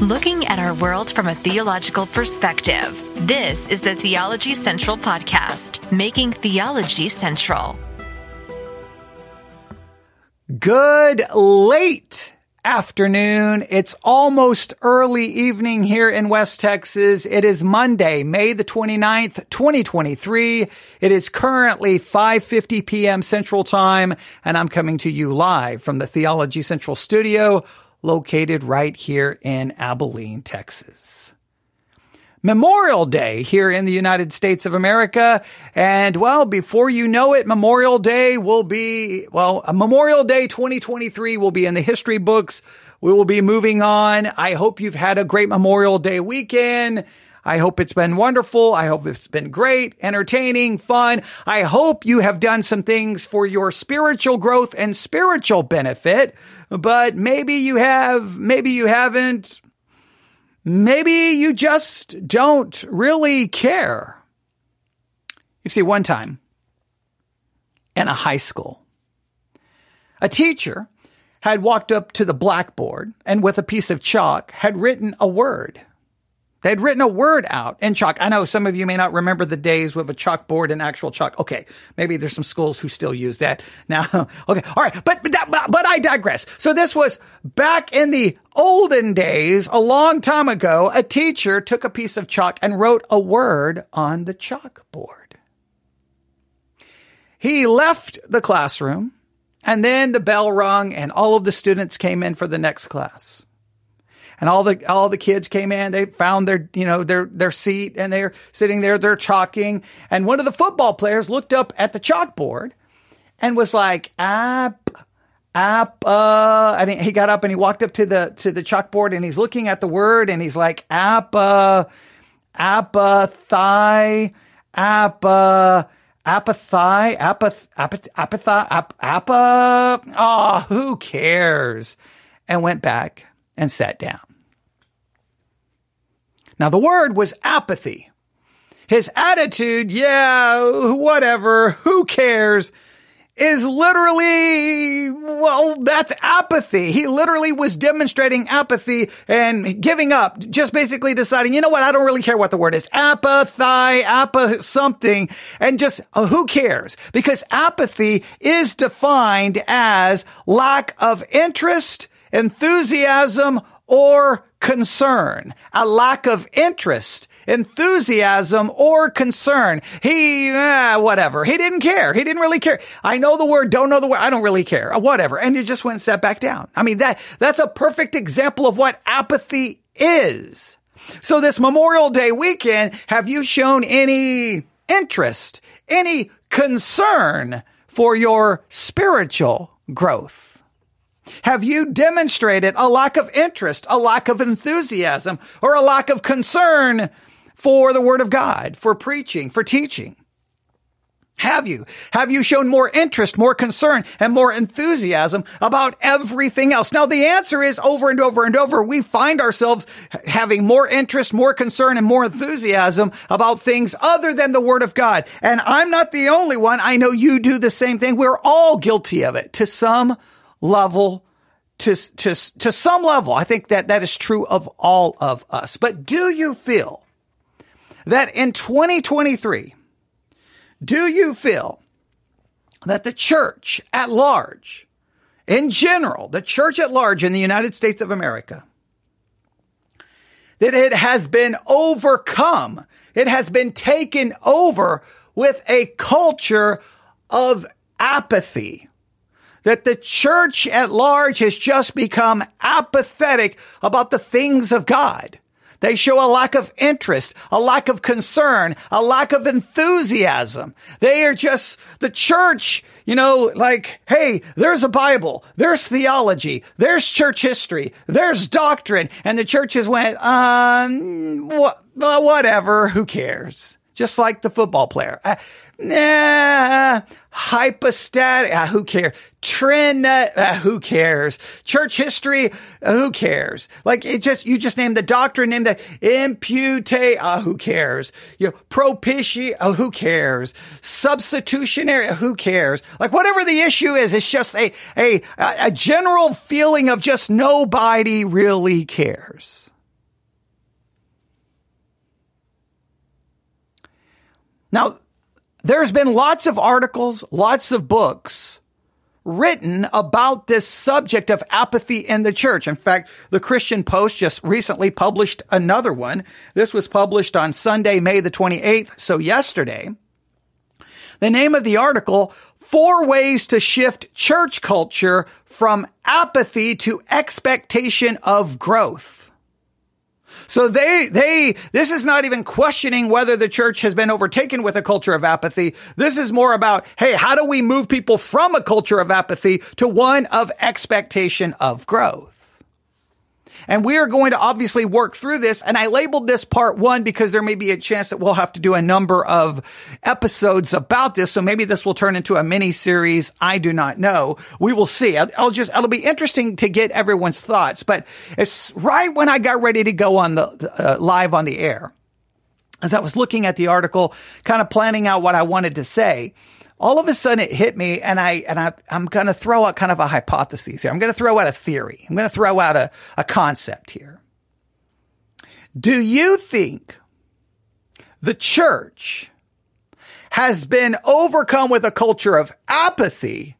looking at our world from a theological perspective. This is the Theology Central Podcast, making theology central. Good late afternoon. It's almost early evening here in West Texas. It is Monday, May the 29th, 2023. It is currently 5:50 p.m. Central Time and I'm coming to you live from the Theology Central studio located right here in Abilene, Texas. Memorial Day here in the United States of America. And well, before you know it, Memorial Day will be, well, Memorial Day 2023 will be in the history books. We will be moving on. I hope you've had a great Memorial Day weekend. I hope it's been wonderful. I hope it's been great, entertaining, fun. I hope you have done some things for your spiritual growth and spiritual benefit, but maybe you have, maybe you haven't. Maybe you just don't really care. You see, one time in a high school, a teacher had walked up to the blackboard and with a piece of chalk had written a word. They'd written a word out in chalk. I know some of you may not remember the days with a chalkboard and actual chalk. Okay. Maybe there's some schools who still use that now. okay. All right. But, but, but I digress. So this was back in the olden days, a long time ago, a teacher took a piece of chalk and wrote a word on the chalkboard. He left the classroom and then the bell rung and all of the students came in for the next class and all the all the kids came in. They found their you know their their seat and they're sitting there. They're chalking, and one of the football players looked up at the chalkboard and was like, "App, app." Uh, and he got up and he walked up to the to the chalkboard and he's looking at the word and he's like, "App, uh, apathy, app." Uh, apathy, apath, apath, apathy, ap, apa, oh, who cares? And went back and sat down. Now the word was apathy. His attitude, yeah, whatever, who cares, is literally, well, that's apathy. He literally was demonstrating apathy and giving up, just basically deciding, you know what, I don't really care what the word is. Apathy, apa something, and just uh, who cares? Because apathy is defined as lack of interest, enthusiasm, or concern, a lack of interest, enthusiasm, or concern. He, eh, whatever. He didn't care. He didn't really care. I know the word, don't know the word. I don't really care. Whatever. And you just went and sat back down. I mean, that, that's a perfect example of what apathy is. So this Memorial Day weekend, have you shown any interest, any concern for your spiritual growth? Have you demonstrated a lack of interest, a lack of enthusiasm, or a lack of concern for the Word of God, for preaching, for teaching? Have you? Have you shown more interest, more concern, and more enthusiasm about everything else? Now, the answer is over and over and over. We find ourselves having more interest, more concern, and more enthusiasm about things other than the Word of God. And I'm not the only one. I know you do the same thing. We're all guilty of it to some level to, to, to some level. I think that that is true of all of us. But do you feel that in 2023, do you feel that the church at large, in general, the church at large in the United States of America, that it has been overcome, it has been taken over with a culture of apathy that the church at large has just become apathetic about the things of God. They show a lack of interest, a lack of concern, a lack of enthusiasm. They are just the church, you know, like, hey, there's a Bible, there's theology, there's church history, there's doctrine. And the churches went, um, what, whatever, who cares? Just like the football player. Uh, Nah, hypostatic. Uh, who cares? Trend. Uh, who cares? Church history. Uh, who cares? Like it just, you just name the doctrine, name the impute. Uh, who cares? You know, propitiate. Uh, who cares? Substitutionary. Uh, who cares? Like whatever the issue is, it's just a, a, a general feeling of just nobody really cares. Now, there's been lots of articles, lots of books written about this subject of apathy in the church. In fact, the Christian Post just recently published another one. This was published on Sunday, May the 28th, so yesterday. The name of the article, Four Ways to Shift Church Culture from Apathy to Expectation of Growth. So they, they, this is not even questioning whether the church has been overtaken with a culture of apathy. This is more about, hey, how do we move people from a culture of apathy to one of expectation of growth? And we are going to obviously work through this. And I labeled this part one because there may be a chance that we'll have to do a number of episodes about this. So maybe this will turn into a mini series. I do not know. We will see. I'll, I'll just, it'll be interesting to get everyone's thoughts. But it's right when I got ready to go on the uh, live on the air, as I was looking at the article, kind of planning out what I wanted to say all of a sudden it hit me and I, and I, I'm going to throw out kind of a hypothesis here. I'm going to throw out a theory. I'm going to throw out a, a concept here. Do you think the church has been overcome with a culture of apathy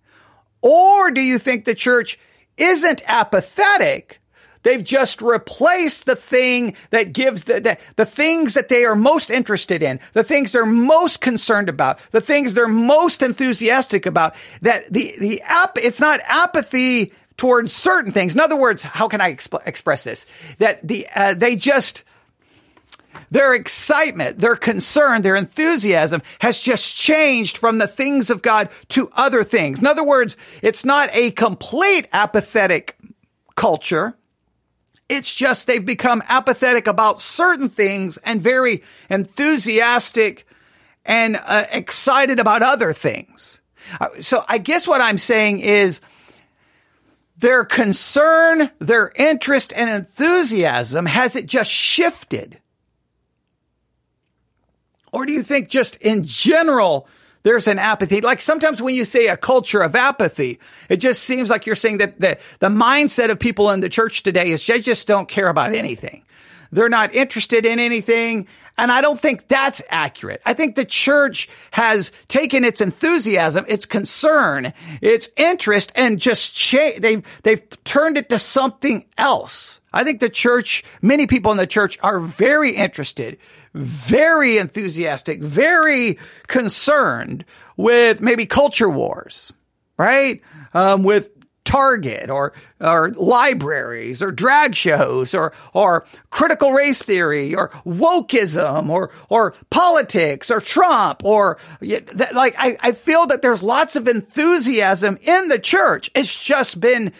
or do you think the church isn't apathetic, They've just replaced the thing that gives the, the, the, things that they are most interested in, the things they're most concerned about, the things they're most enthusiastic about. That the, the app, it's not apathy towards certain things. In other words, how can I exp- express this? That the, uh, they just, their excitement, their concern, their enthusiasm has just changed from the things of God to other things. In other words, it's not a complete apathetic culture it's just they've become apathetic about certain things and very enthusiastic and uh, excited about other things. Uh, so I guess what I'm saying is their concern, their interest and enthusiasm, has it just shifted? Or do you think just in general, there's an apathy. Like sometimes when you say a culture of apathy, it just seems like you're saying that the, the mindset of people in the church today is they just don't care about anything. They're not interested in anything. And I don't think that's accurate. I think the church has taken its enthusiasm, its concern, its interest and just cha- they've, they've turned it to something else. I think the church, many people in the church are very interested very enthusiastic, very concerned with maybe culture wars, right? Um, with Target or or libraries or drag shows or or critical race theory or wokeism or or politics or Trump or like I, I feel that there's lots of enthusiasm in the church. It's just been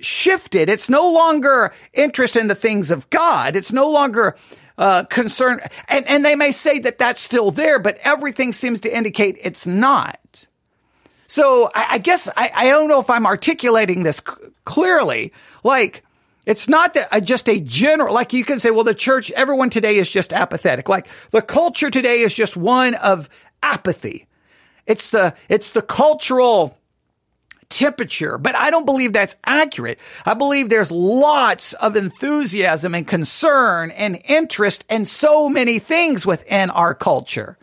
shifted. It's no longer interest in the things of God. It's no longer uh, concern, and, and they may say that that's still there, but everything seems to indicate it's not. So I, I guess I, I, don't know if I'm articulating this c- clearly. Like, it's not that, uh, just a general, like you can say, well, the church, everyone today is just apathetic. Like the culture today is just one of apathy. It's the, it's the cultural temperature, but I don't believe that's accurate. I believe there's lots of enthusiasm and concern and interest and so many things within our culture.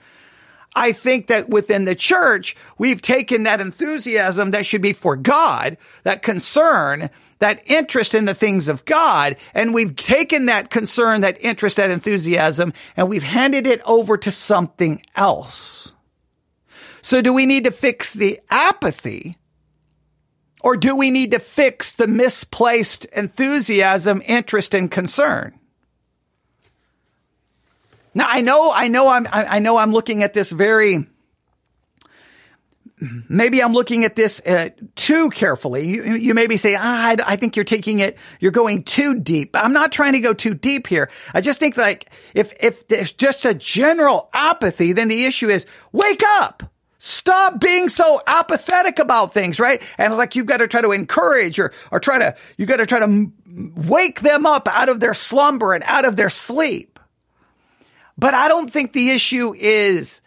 I think that within the church, we've taken that enthusiasm that should be for God, that concern, that interest in the things of God, and we've taken that concern, that interest, that enthusiasm, and we've handed it over to something else. So do we need to fix the apathy or do we need to fix the misplaced enthusiasm, interest, and concern? Now I know, I know, I'm, I know, I'm looking at this very. Maybe I'm looking at this uh, too carefully. You, you maybe say, ah, I, I think you're taking it, you're going too deep. I'm not trying to go too deep here. I just think like if if there's just a general apathy, then the issue is wake up. Stop being so apathetic about things, right? And like you've got to try to encourage or, or try to, you got to try to wake them up out of their slumber and out of their sleep. But I don't think the issue is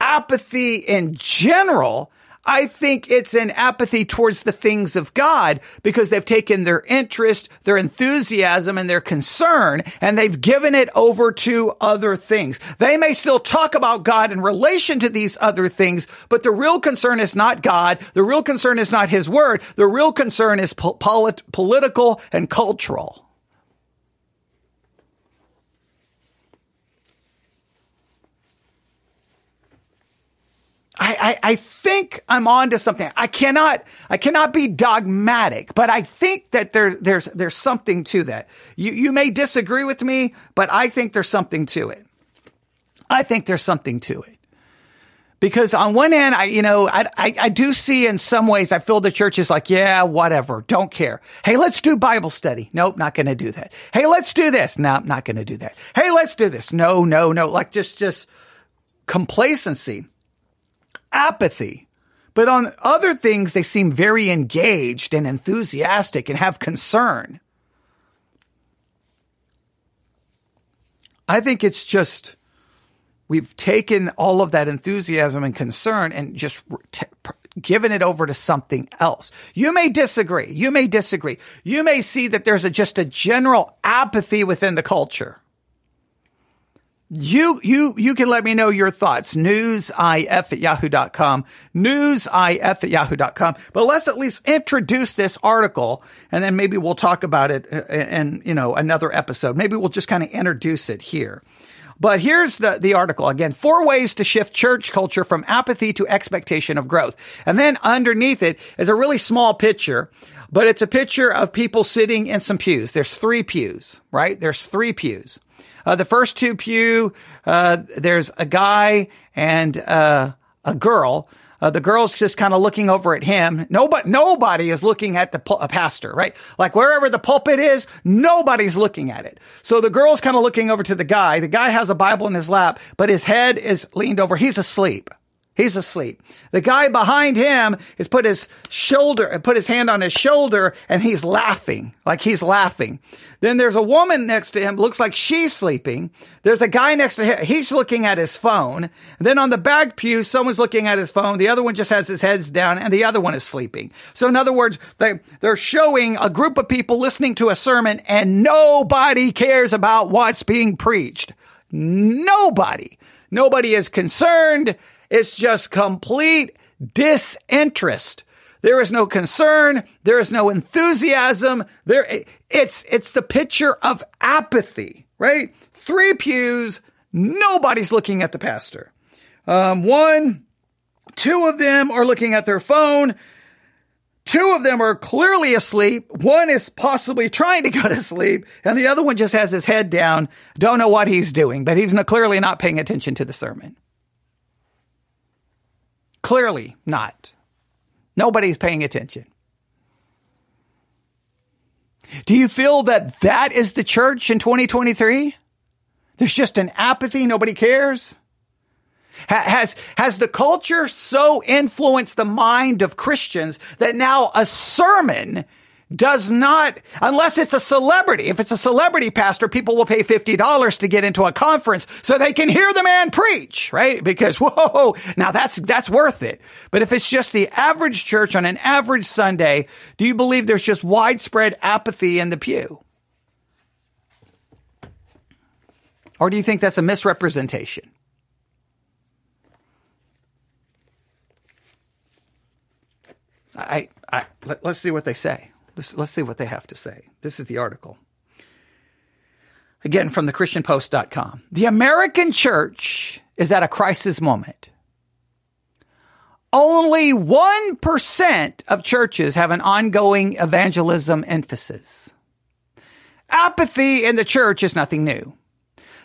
apathy in general. I think it's an apathy towards the things of God because they've taken their interest, their enthusiasm, and their concern, and they've given it over to other things. They may still talk about God in relation to these other things, but the real concern is not God. The real concern is not His Word. The real concern is po- polit- political and cultural. I, I, I, think I'm on to something. I cannot, I cannot be dogmatic, but I think that there, there's, there's something to that. You, you may disagree with me, but I think there's something to it. I think there's something to it. Because on one hand, I, you know, I, I, I do see in some ways, I feel the church is like, yeah, whatever, don't care. Hey, let's do Bible study. Nope, not going to do that. Hey, let's do this. No, nope, not going to do that. Hey, let's do this. No, no, no. Like just, just complacency apathy. But on other things, they seem very engaged and enthusiastic and have concern. I think it's just we've taken all of that enthusiasm and concern and just t- given it over to something else. You may disagree. You may disagree. You may see that there's a, just a general apathy within the culture. You, you, you can let me know your thoughts. Newsif at yahoo.com. Newsif at yahoo.com. But let's at least introduce this article and then maybe we'll talk about it uh, uh, in, you know, another episode. Maybe we'll just kind of introduce it here. But here's the, the article again. Four ways to shift church culture from apathy to expectation of growth. And then underneath it is a really small picture, but it's a picture of people sitting in some pews. There's three pews, right? There's three pews. Uh, the first two pew, uh, there's a guy and uh, a girl. Uh, the girl's just kind of looking over at him. Nobody, nobody is looking at the pastor, right? Like wherever the pulpit is, nobody's looking at it. So the girl's kind of looking over to the guy. The guy has a Bible in his lap, but his head is leaned over. He's asleep. He's asleep. The guy behind him has put his shoulder, put his hand on his shoulder and he's laughing, like he's laughing. Then there's a woman next to him, looks like she's sleeping. There's a guy next to him, he's looking at his phone. And then on the back pew, someone's looking at his phone. The other one just has his heads down and the other one is sleeping. So in other words, they, they're showing a group of people listening to a sermon and nobody cares about what's being preached. Nobody. Nobody is concerned. It's just complete disinterest. There is no concern. There is no enthusiasm. There, it's, it's the picture of apathy, right? Three pews. Nobody's looking at the pastor. Um, one, two of them are looking at their phone. Two of them are clearly asleep. One is possibly trying to go to sleep, and the other one just has his head down. Don't know what he's doing, but he's clearly not paying attention to the sermon. Clearly not. Nobody's paying attention. Do you feel that that is the church in 2023? There's just an apathy. Nobody cares. Has, has the culture so influenced the mind of Christians that now a sermon does not, unless it's a celebrity. If it's a celebrity pastor, people will pay $50 to get into a conference so they can hear the man preach, right? Because whoa, now that's, that's worth it. But if it's just the average church on an average Sunday, do you believe there's just widespread apathy in the pew? Or do you think that's a misrepresentation? I, I let, us see what they say. Let's, let's see what they have to say. This is the article. Again, from the ChristianPost.com. The American church is at a crisis moment. Only 1% of churches have an ongoing evangelism emphasis. Apathy in the church is nothing new.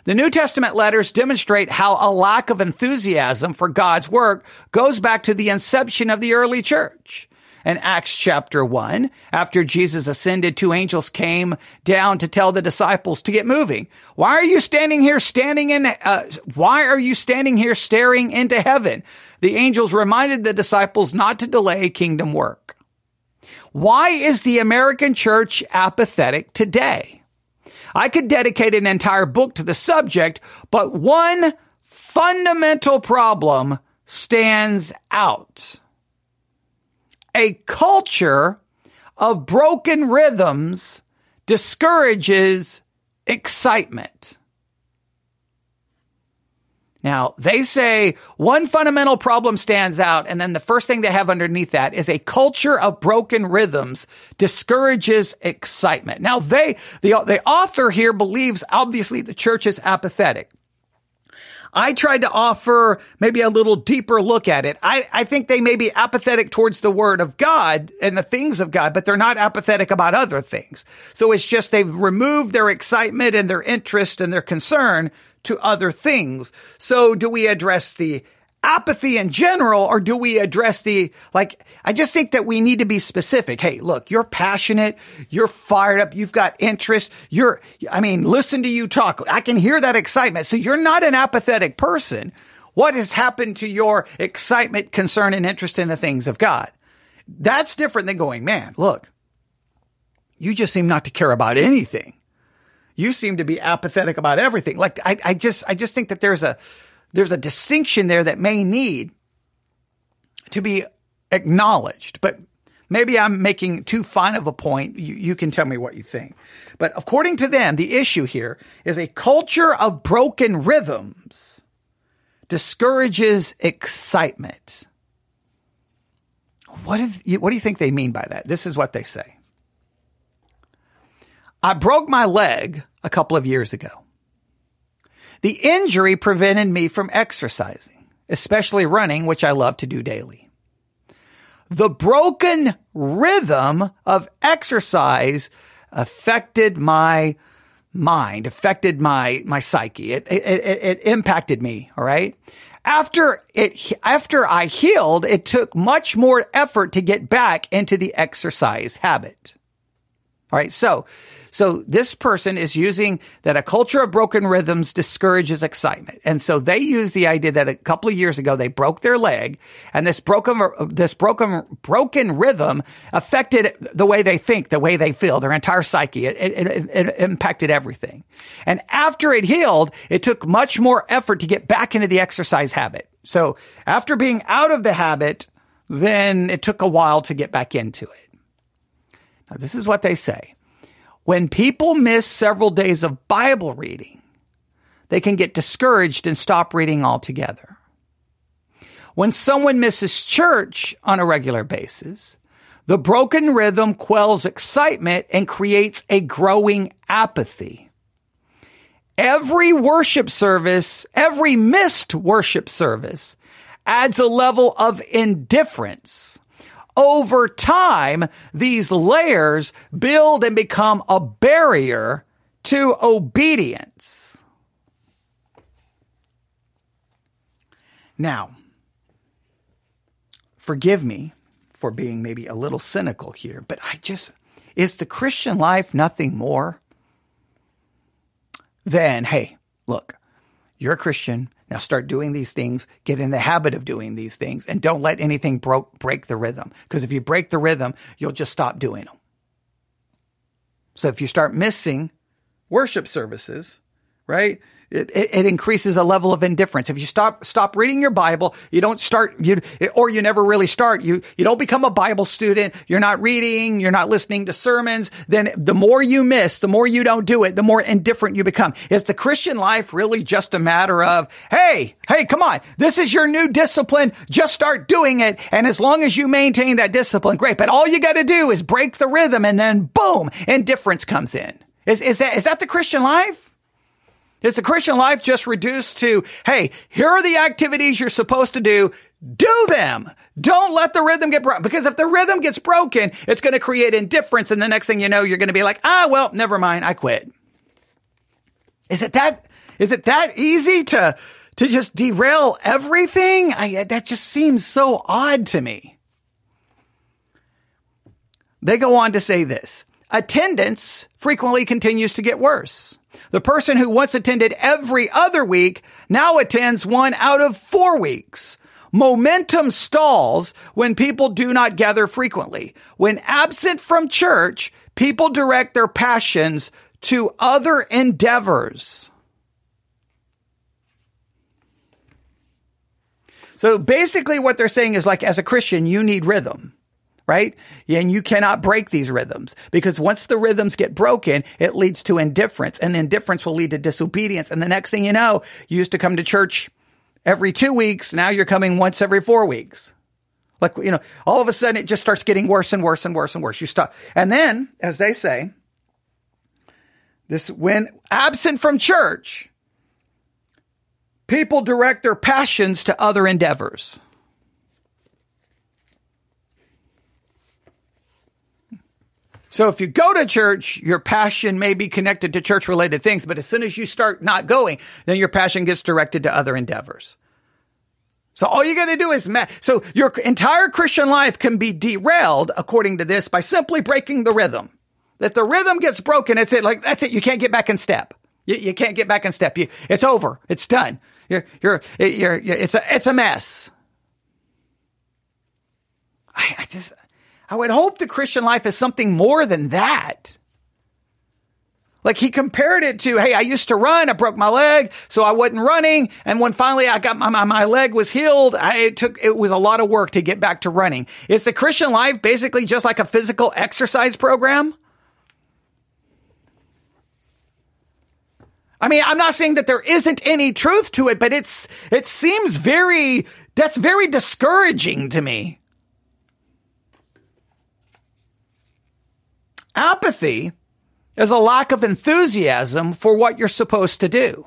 The New Testament letters demonstrate how a lack of enthusiasm for God's work goes back to the inception of the early church in Acts chapter 1. After Jesus ascended, two angels came down to tell the disciples to get moving. Why are you standing here standing in, uh, why are you standing here staring into heaven? The angels reminded the disciples not to delay kingdom work. Why is the American church apathetic today? I could dedicate an entire book to the subject, but one fundamental problem stands out. A culture of broken rhythms discourages excitement. Now, they say one fundamental problem stands out, and then the first thing they have underneath that is a culture of broken rhythms discourages excitement. Now, they, the, the author here believes obviously the church is apathetic. I tried to offer maybe a little deeper look at it. I, I think they may be apathetic towards the word of God and the things of God, but they're not apathetic about other things. So it's just they've removed their excitement and their interest and their concern to other things. So do we address the apathy in general or do we address the, like, I just think that we need to be specific. Hey, look, you're passionate. You're fired up. You've got interest. You're, I mean, listen to you talk. I can hear that excitement. So you're not an apathetic person. What has happened to your excitement, concern, and interest in the things of God? That's different than going, man, look, you just seem not to care about anything you seem to be apathetic about everything. Like I, I just, I just think that there's a, there's a distinction there that may need to be acknowledged, but maybe I'm making too fine of a point. You, you can tell me what you think. But according to them, the issue here is a culture of broken rhythms discourages excitement. What, what do you think they mean by that? This is what they say. I broke my leg a couple of years ago. The injury prevented me from exercising, especially running, which I love to do daily. The broken rhythm of exercise affected my mind, affected my, my psyche. It, it, it, it impacted me. All right. After it, after I healed, it took much more effort to get back into the exercise habit. All right. So so this person is using that a culture of broken rhythms discourages excitement. And so they use the idea that a couple of years ago they broke their leg and this broken, this broken, broken rhythm affected the way they think, the way they feel, their entire psyche. It, it, it, it impacted everything. And after it healed, it took much more effort to get back into the exercise habit. So after being out of the habit, then it took a while to get back into it. Now, this is what they say. When people miss several days of Bible reading, they can get discouraged and stop reading altogether. When someone misses church on a regular basis, the broken rhythm quells excitement and creates a growing apathy. Every worship service, every missed worship service adds a level of indifference over time, these layers build and become a barrier to obedience. Now, forgive me for being maybe a little cynical here, but I just, is the Christian life nothing more than, hey, look, you're a Christian. Now start doing these things, get in the habit of doing these things, and don't let anything broke, break the rhythm. Because if you break the rhythm, you'll just stop doing them. So if you start missing worship services, right? It, it, it, increases a level of indifference. If you stop stop reading your Bible, you don't start you or you never really start. You you don't become a Bible student. You're not reading. You're not listening to sermons. Then the more you miss, the more you don't do it, the more indifferent you become. Is the Christian life really just a matter of hey hey come on this is your new discipline just start doing it and as long as you maintain that discipline great but all you got to do is break the rhythm and then boom indifference comes in. Is is that is that the Christian life? Is the Christian life just reduced to, hey, here are the activities you're supposed to do. Do them. Don't let the rhythm get broken. Because if the rhythm gets broken, it's going to create indifference. And the next thing you know, you're going to be like, ah, well, never mind. I quit. Is it that, is it that easy to, to just derail everything? I, that just seems so odd to me. They go on to say this. Attendance frequently continues to get worse. The person who once attended every other week now attends one out of four weeks. Momentum stalls when people do not gather frequently. When absent from church, people direct their passions to other endeavors. So basically what they're saying is like, as a Christian, you need rhythm, right? And you cannot break these rhythms because once the rhythms get broken, it leads to indifference and indifference will lead to disobedience. And the next thing you know, you used to come to church every two weeks. Now you're coming once every four weeks. Like, you know, all of a sudden it just starts getting worse and worse and worse and worse. You stop. And then, as they say, this, when absent from church, people direct their passions to other endeavors. So if you go to church, your passion may be connected to church related things, but as soon as you start not going, then your passion gets directed to other endeavors. So all you got to do is so your entire Christian life can be derailed according to this by simply breaking the rhythm. That the rhythm gets broken, it's it like that's it. You can't get back in step. You, you can't get back in step. You, it's over. It's done. You're you're you're, you're it's a it's a mess. I, I just I would hope the Christian life is something more than that. Like he compared it to, hey, I used to run, I broke my leg, so I wasn't running. And when finally I got my, my, my leg was healed, I, it took, it was a lot of work to get back to running. Is the Christian life basically just like a physical exercise program? I mean, I'm not saying that there isn't any truth to it, but it's, it seems very, that's very discouraging to me. Apathy is a lack of enthusiasm for what you're supposed to do.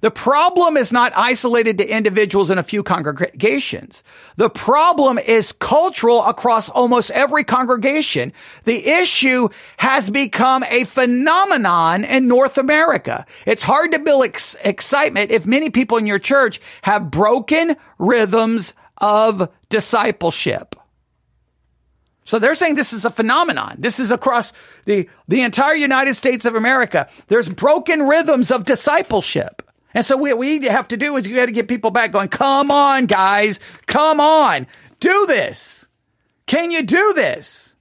The problem is not isolated to individuals in a few congregations. The problem is cultural across almost every congregation. The issue has become a phenomenon in North America. It's hard to build ex- excitement if many people in your church have broken rhythms of discipleship. So they're saying this is a phenomenon. This is across the, the entire United States of America. There's broken rhythms of discipleship. And so what we have to do is you got to get people back going, come on, guys, come on, do this. Can you do this?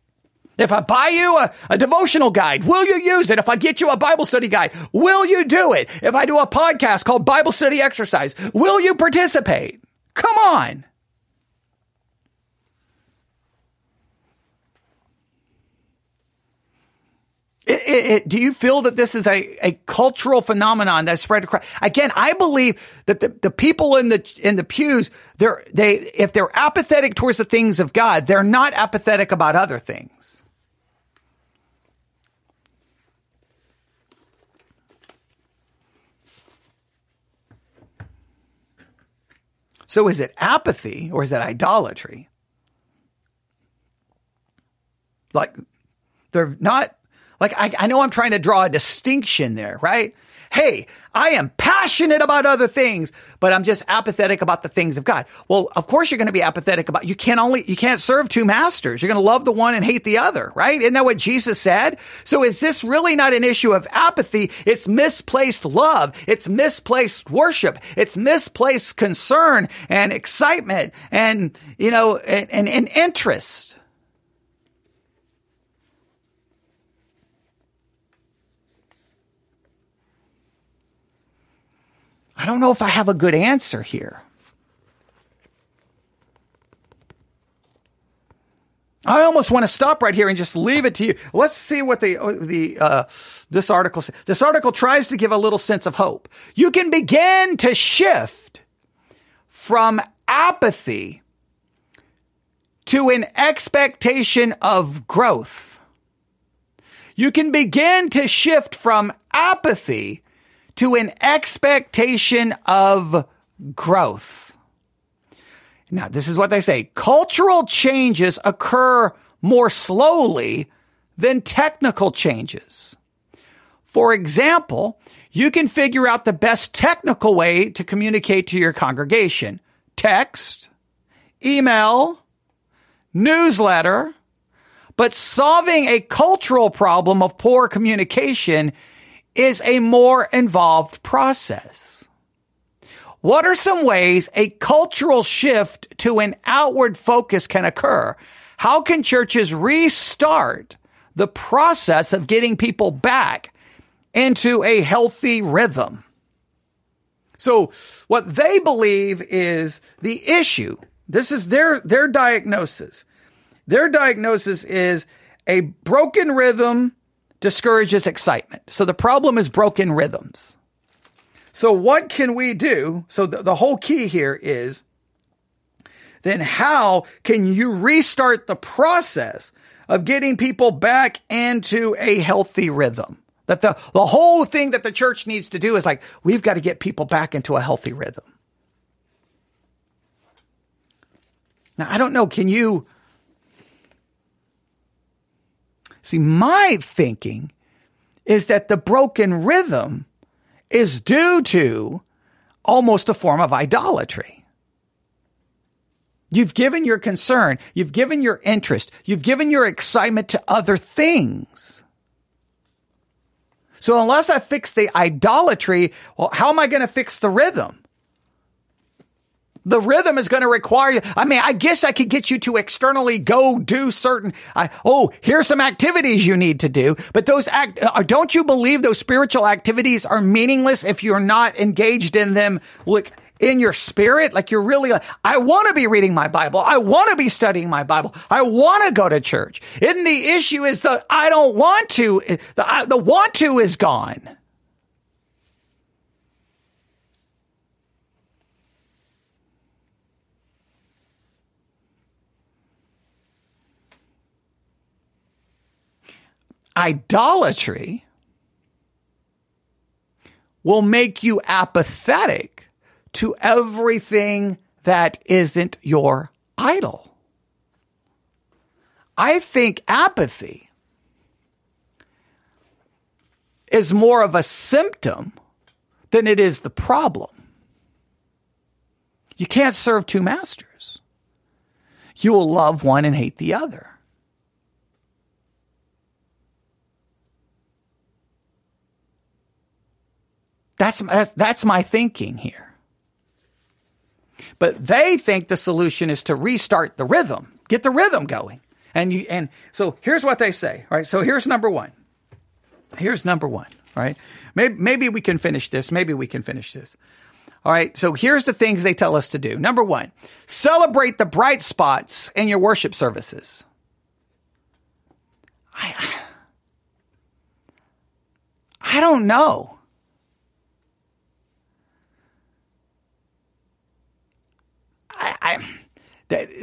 If I buy you a, a devotional guide, will you use it? If I get you a Bible study guide, will you do it? If I do a podcast called Bible Study Exercise, will you participate? Come on. It, it, it, do you feel that this is a, a cultural phenomenon that's spread across? Again, I believe that the, the people in the in the pews, they're they if they're apathetic towards the things of God, they're not apathetic about other things. So is it apathy or is it idolatry? Like they're not like, I, I know I'm trying to draw a distinction there, right? Hey, I am passionate about other things, but I'm just apathetic about the things of God. Well, of course you're going to be apathetic about, you can't only, you can't serve two masters. You're going to love the one and hate the other, right? Isn't that what Jesus said? So is this really not an issue of apathy? It's misplaced love. It's misplaced worship. It's misplaced concern and excitement and, you know, and, and, and interest. I don't know if I have a good answer here. I almost want to stop right here and just leave it to you. Let's see what the the uh, this article says. This article tries to give a little sense of hope. You can begin to shift from apathy to an expectation of growth. You can begin to shift from apathy to an expectation of growth. Now, this is what they say. Cultural changes occur more slowly than technical changes. For example, you can figure out the best technical way to communicate to your congregation. Text, email, newsletter, but solving a cultural problem of poor communication is a more involved process. What are some ways a cultural shift to an outward focus can occur? How can churches restart the process of getting people back into a healthy rhythm? So what they believe is the issue. This is their, their diagnosis Their diagnosis is a broken rhythm discourages excitement. So the problem is broken rhythms. So what can we do? So the, the whole key here is then how can you restart the process of getting people back into a healthy rhythm? That the, the whole thing that the church needs to do is like, we've got to get people back into a healthy rhythm. Now, I don't know. Can you see my thinking is that the broken rhythm is due to almost a form of idolatry. You've given your concern, you've given your interest, you've given your excitement to other things. So unless I fix the idolatry, well, how am I going to fix the rhythm? The rhythm is going to require you. I mean, I guess I could get you to externally go do certain, I, oh, here's some activities you need to do. But those act, uh, don't you believe those spiritual activities are meaningless if you're not engaged in them? Look, in your spirit, like you're really I want to be reading my Bible. I want to be studying my Bible. I want to go to church. And the issue is that I don't want to. The, the want to is gone. Idolatry will make you apathetic to everything that isn't your idol. I think apathy is more of a symptom than it is the problem. You can't serve two masters. You will love one and hate the other. That's, that's, that's my thinking here. But they think the solution is to restart the rhythm, get the rhythm going. And you, and so here's what they say, right? So here's number one. Here's number one, right? Maybe, maybe we can finish this. Maybe we can finish this. All right. So here's the things they tell us to do. Number one, celebrate the bright spots in your worship services. I, I don't know. I,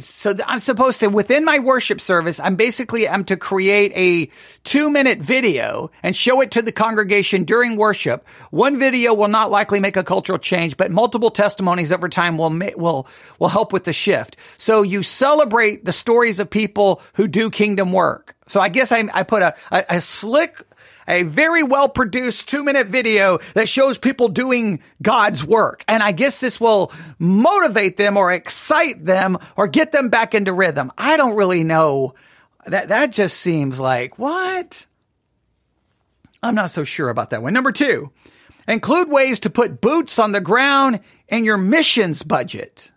so I'm supposed to within my worship service, I'm basically I'm to create a two minute video and show it to the congregation during worship. One video will not likely make a cultural change, but multiple testimonies over time will will will help with the shift. So you celebrate the stories of people who do kingdom work. So I guess I, I put a, a, a slick a very well produced two minute video that shows people doing God's work. And I guess this will motivate them or excite them or get them back into rhythm. I don't really know. That, that just seems like what? I'm not so sure about that one. Number two, include ways to put boots on the ground in your missions budget.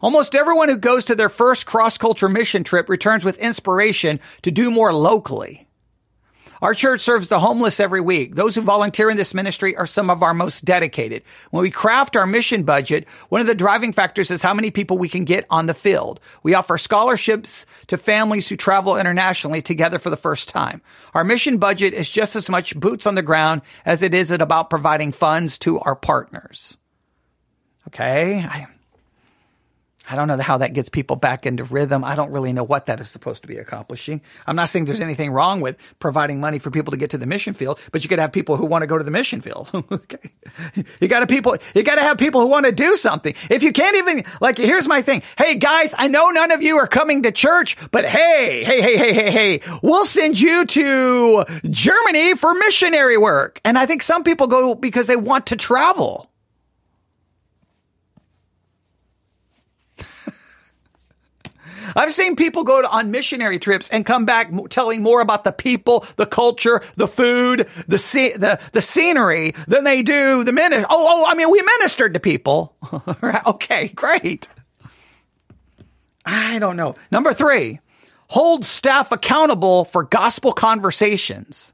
Almost everyone who goes to their first cross culture mission trip returns with inspiration to do more locally. Our church serves the homeless every week. Those who volunteer in this ministry are some of our most dedicated. When we craft our mission budget, one of the driving factors is how many people we can get on the field. We offer scholarships to families who travel internationally together for the first time. Our mission budget is just as much boots on the ground as it is about providing funds to our partners. Okay. I, I don't know how that gets people back into rhythm. I don't really know what that is supposed to be accomplishing. I'm not saying there's anything wrong with providing money for people to get to the mission field, but you could have people who want to go to the mission field. okay. You got to people, you got to have people who want to do something. If you can't even, like, here's my thing. Hey guys, I know none of you are coming to church, but hey, hey, hey, hey, hey, hey, we'll send you to Germany for missionary work. And I think some people go because they want to travel. I've seen people go to, on missionary trips and come back telling more about the people, the culture, the food, the the the scenery than they do the ministry. Oh, oh, I mean, we ministered to people. okay, great. I don't know. Number three, hold staff accountable for gospel conversations.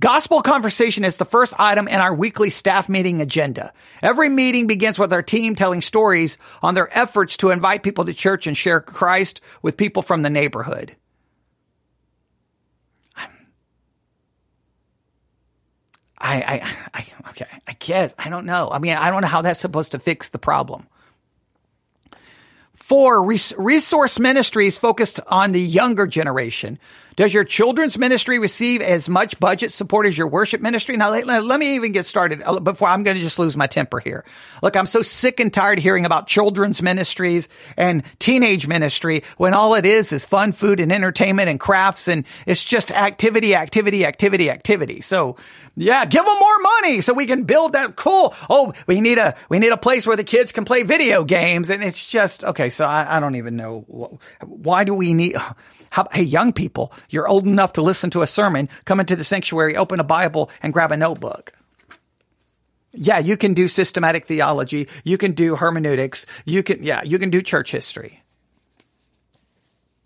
Gospel conversation is the first item in our weekly staff meeting agenda. Every meeting begins with our team telling stories on their efforts to invite people to church and share Christ with people from the neighborhood. I, I, I, okay, I guess, I don't know. I mean, I don't know how that's supposed to fix the problem. Four, resource ministries focused on the younger generation. Does your children's ministry receive as much budget support as your worship ministry? Now, let, let me even get started uh, before I'm going to just lose my temper here. Look, I'm so sick and tired hearing about children's ministries and teenage ministry when all it is is fun, food, and entertainment and crafts, and it's just activity, activity, activity, activity. So, yeah, give them more money so we can build that cool. Oh, we need a we need a place where the kids can play video games, and it's just okay. So I, I don't even know why do we need. How, hey, young people, you're old enough to listen to a sermon, come into the sanctuary, open a Bible, and grab a notebook. Yeah, you can do systematic theology. You can do hermeneutics. You can, yeah, you can do church history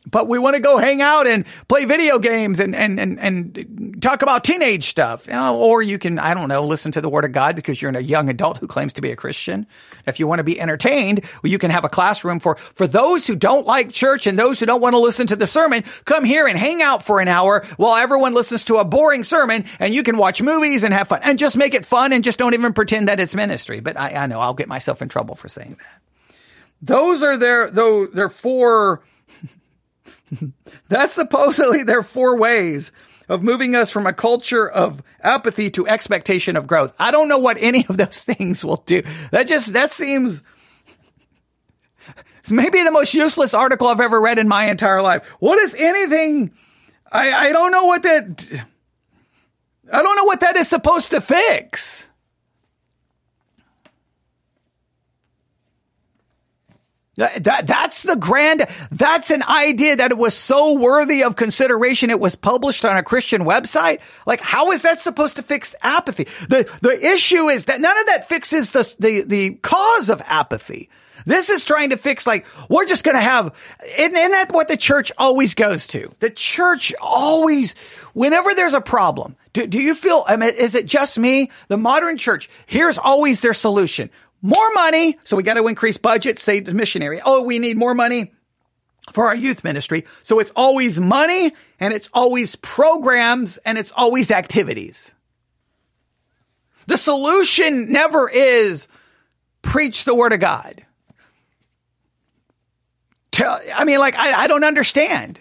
but we want to go hang out and play video games and, and, and, and talk about teenage stuff. Or you can, I don't know, listen to the word of God because you're a young adult who claims to be a Christian. If you want to be entertained, well, you can have a classroom for, for those who don't like church and those who don't want to listen to the sermon. Come here and hang out for an hour while everyone listens to a boring sermon and you can watch movies and have fun and just make it fun and just don't even pretend that it's ministry. But I, I know I'll get myself in trouble for saying that. Those are their, though, their four, That's supposedly their four ways of moving us from a culture of apathy to expectation of growth. I don't know what any of those things will do. That just, that seems maybe the most useless article I've ever read in my entire life. What is anything? I, I don't know what that, I don't know what that is supposed to fix. That, that's the grand, that's an idea that it was so worthy of consideration. It was published on a Christian website. Like, how is that supposed to fix apathy? The, the issue is that none of that fixes the, the, the cause of apathy. This is trying to fix like, we're just going to have, isn't, isn't that what the church always goes to? The church always, whenever there's a problem, do, do you feel, I mean, is it just me? The modern church, here's always their solution more money. So we got to increase budget, say the missionary. Oh, we need more money for our youth ministry. So it's always money and it's always programs and it's always activities. The solution never is preach the word of God. Tell, I mean, like, I, I don't understand.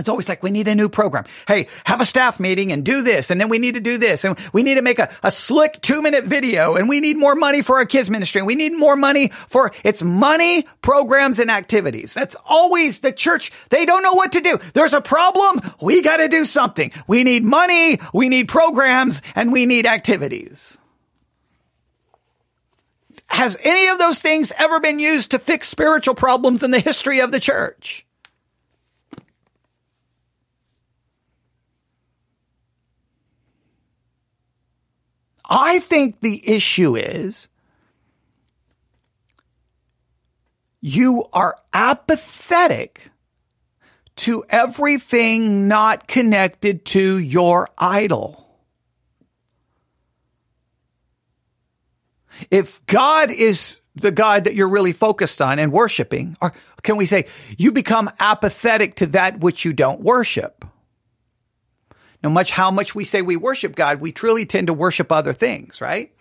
It's always like, we need a new program. Hey, have a staff meeting and do this. And then we need to do this. And we need to make a, a slick two minute video. And we need more money for our kids ministry. And we need more money for it's money, programs and activities. That's always the church. They don't know what to do. There's a problem. We got to do something. We need money. We need programs and we need activities. Has any of those things ever been used to fix spiritual problems in the history of the church? I think the issue is you are apathetic to everything not connected to your idol. If God is the God that you're really focused on and worshiping, or can we say you become apathetic to that which you don't worship? No much how much we say we worship God, we truly tend to worship other things, right?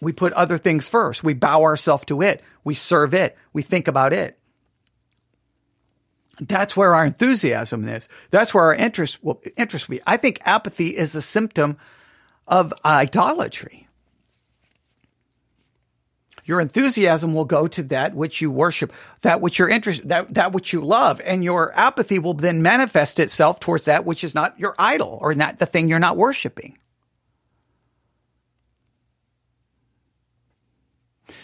We put other things first. We bow ourselves to it. We serve it. We think about it. That's where our enthusiasm is. That's where our interest will interest be. I think apathy is a symptom of idolatry. Your enthusiasm will go to that which you worship, that which you're interested, that, that which you love. And your apathy will then manifest itself towards that which is not your idol or not the thing you're not worshiping.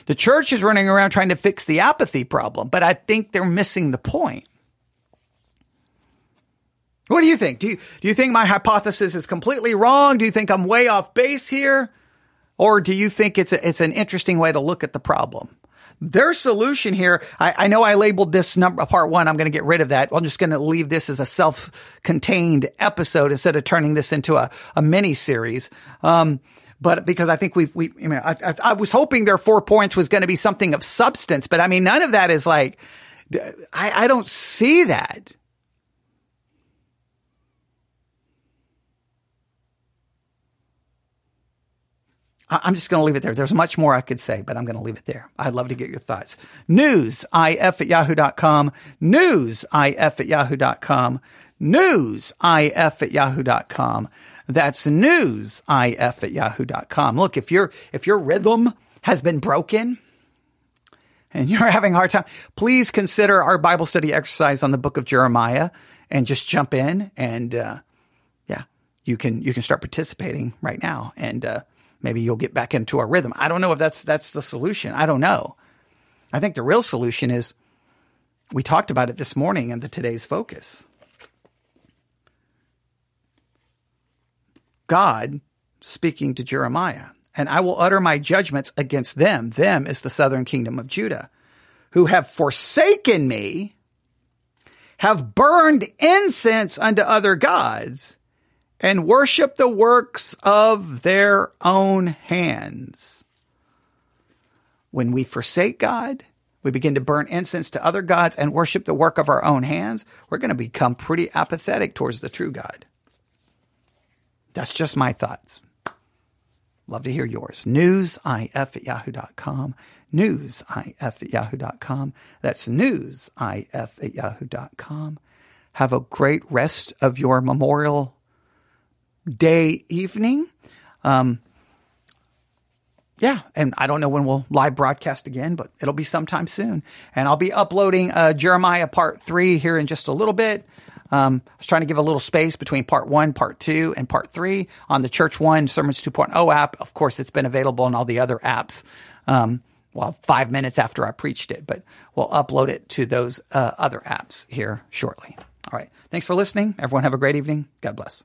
The church is running around trying to fix the apathy problem, but I think they're missing the point. What do you think? Do you, do you think my hypothesis is completely wrong? Do you think I'm way off base here? Or do you think it's a, it's an interesting way to look at the problem? their solution here, I, I know I labeled this number part one. I'm going to get rid of that. I'm just going to leave this as a self-contained episode instead of turning this into a, a mini series. Um, but because I think we've, we, I, I, I, was hoping their four points was going to be something of substance, but I mean, none of that is like, I, I don't see that. I'm just going to leave it there. There's much more I could say, but I'm going to leave it there. I'd love to get your thoughts. News, if at yahoo.com. News, if at yahoo.com. News, if at yahoo.com. That's news, if at yahoo.com. Look, if your, if your rhythm has been broken and you're having a hard time, please consider our Bible study exercise on the book of Jeremiah and just jump in and, uh, yeah, you can, you can start participating right now. And, uh, maybe you'll get back into a rhythm. I don't know if that's that's the solution. I don't know. I think the real solution is we talked about it this morning in the today's focus. God speaking to Jeremiah, and I will utter my judgments against them. Them is the southern kingdom of Judah, who have forsaken me, have burned incense unto other gods, and worship the works of their own hands. When we forsake God, we begin to burn incense to other gods and worship the work of our own hands, we're going to become pretty apathetic towards the true God. That's just my thoughts. Love to hear yours. Newsif at yahoo.com. Newsif at yahoo.com. That's newsif at yahoo.com. Have a great rest of your Memorial day evening. Um, yeah, and I don't know when we'll live broadcast again, but it'll be sometime soon. And I'll be uploading uh, Jeremiah part three here in just a little bit. Um, I was trying to give a little space between part one, part two, and part three on the Church One Sermons 2.0 app. Of course, it's been available on all the other apps. Um, well, five minutes after I preached it, but we'll upload it to those uh, other apps here shortly. All right. Thanks for listening. Everyone have a great evening. God bless.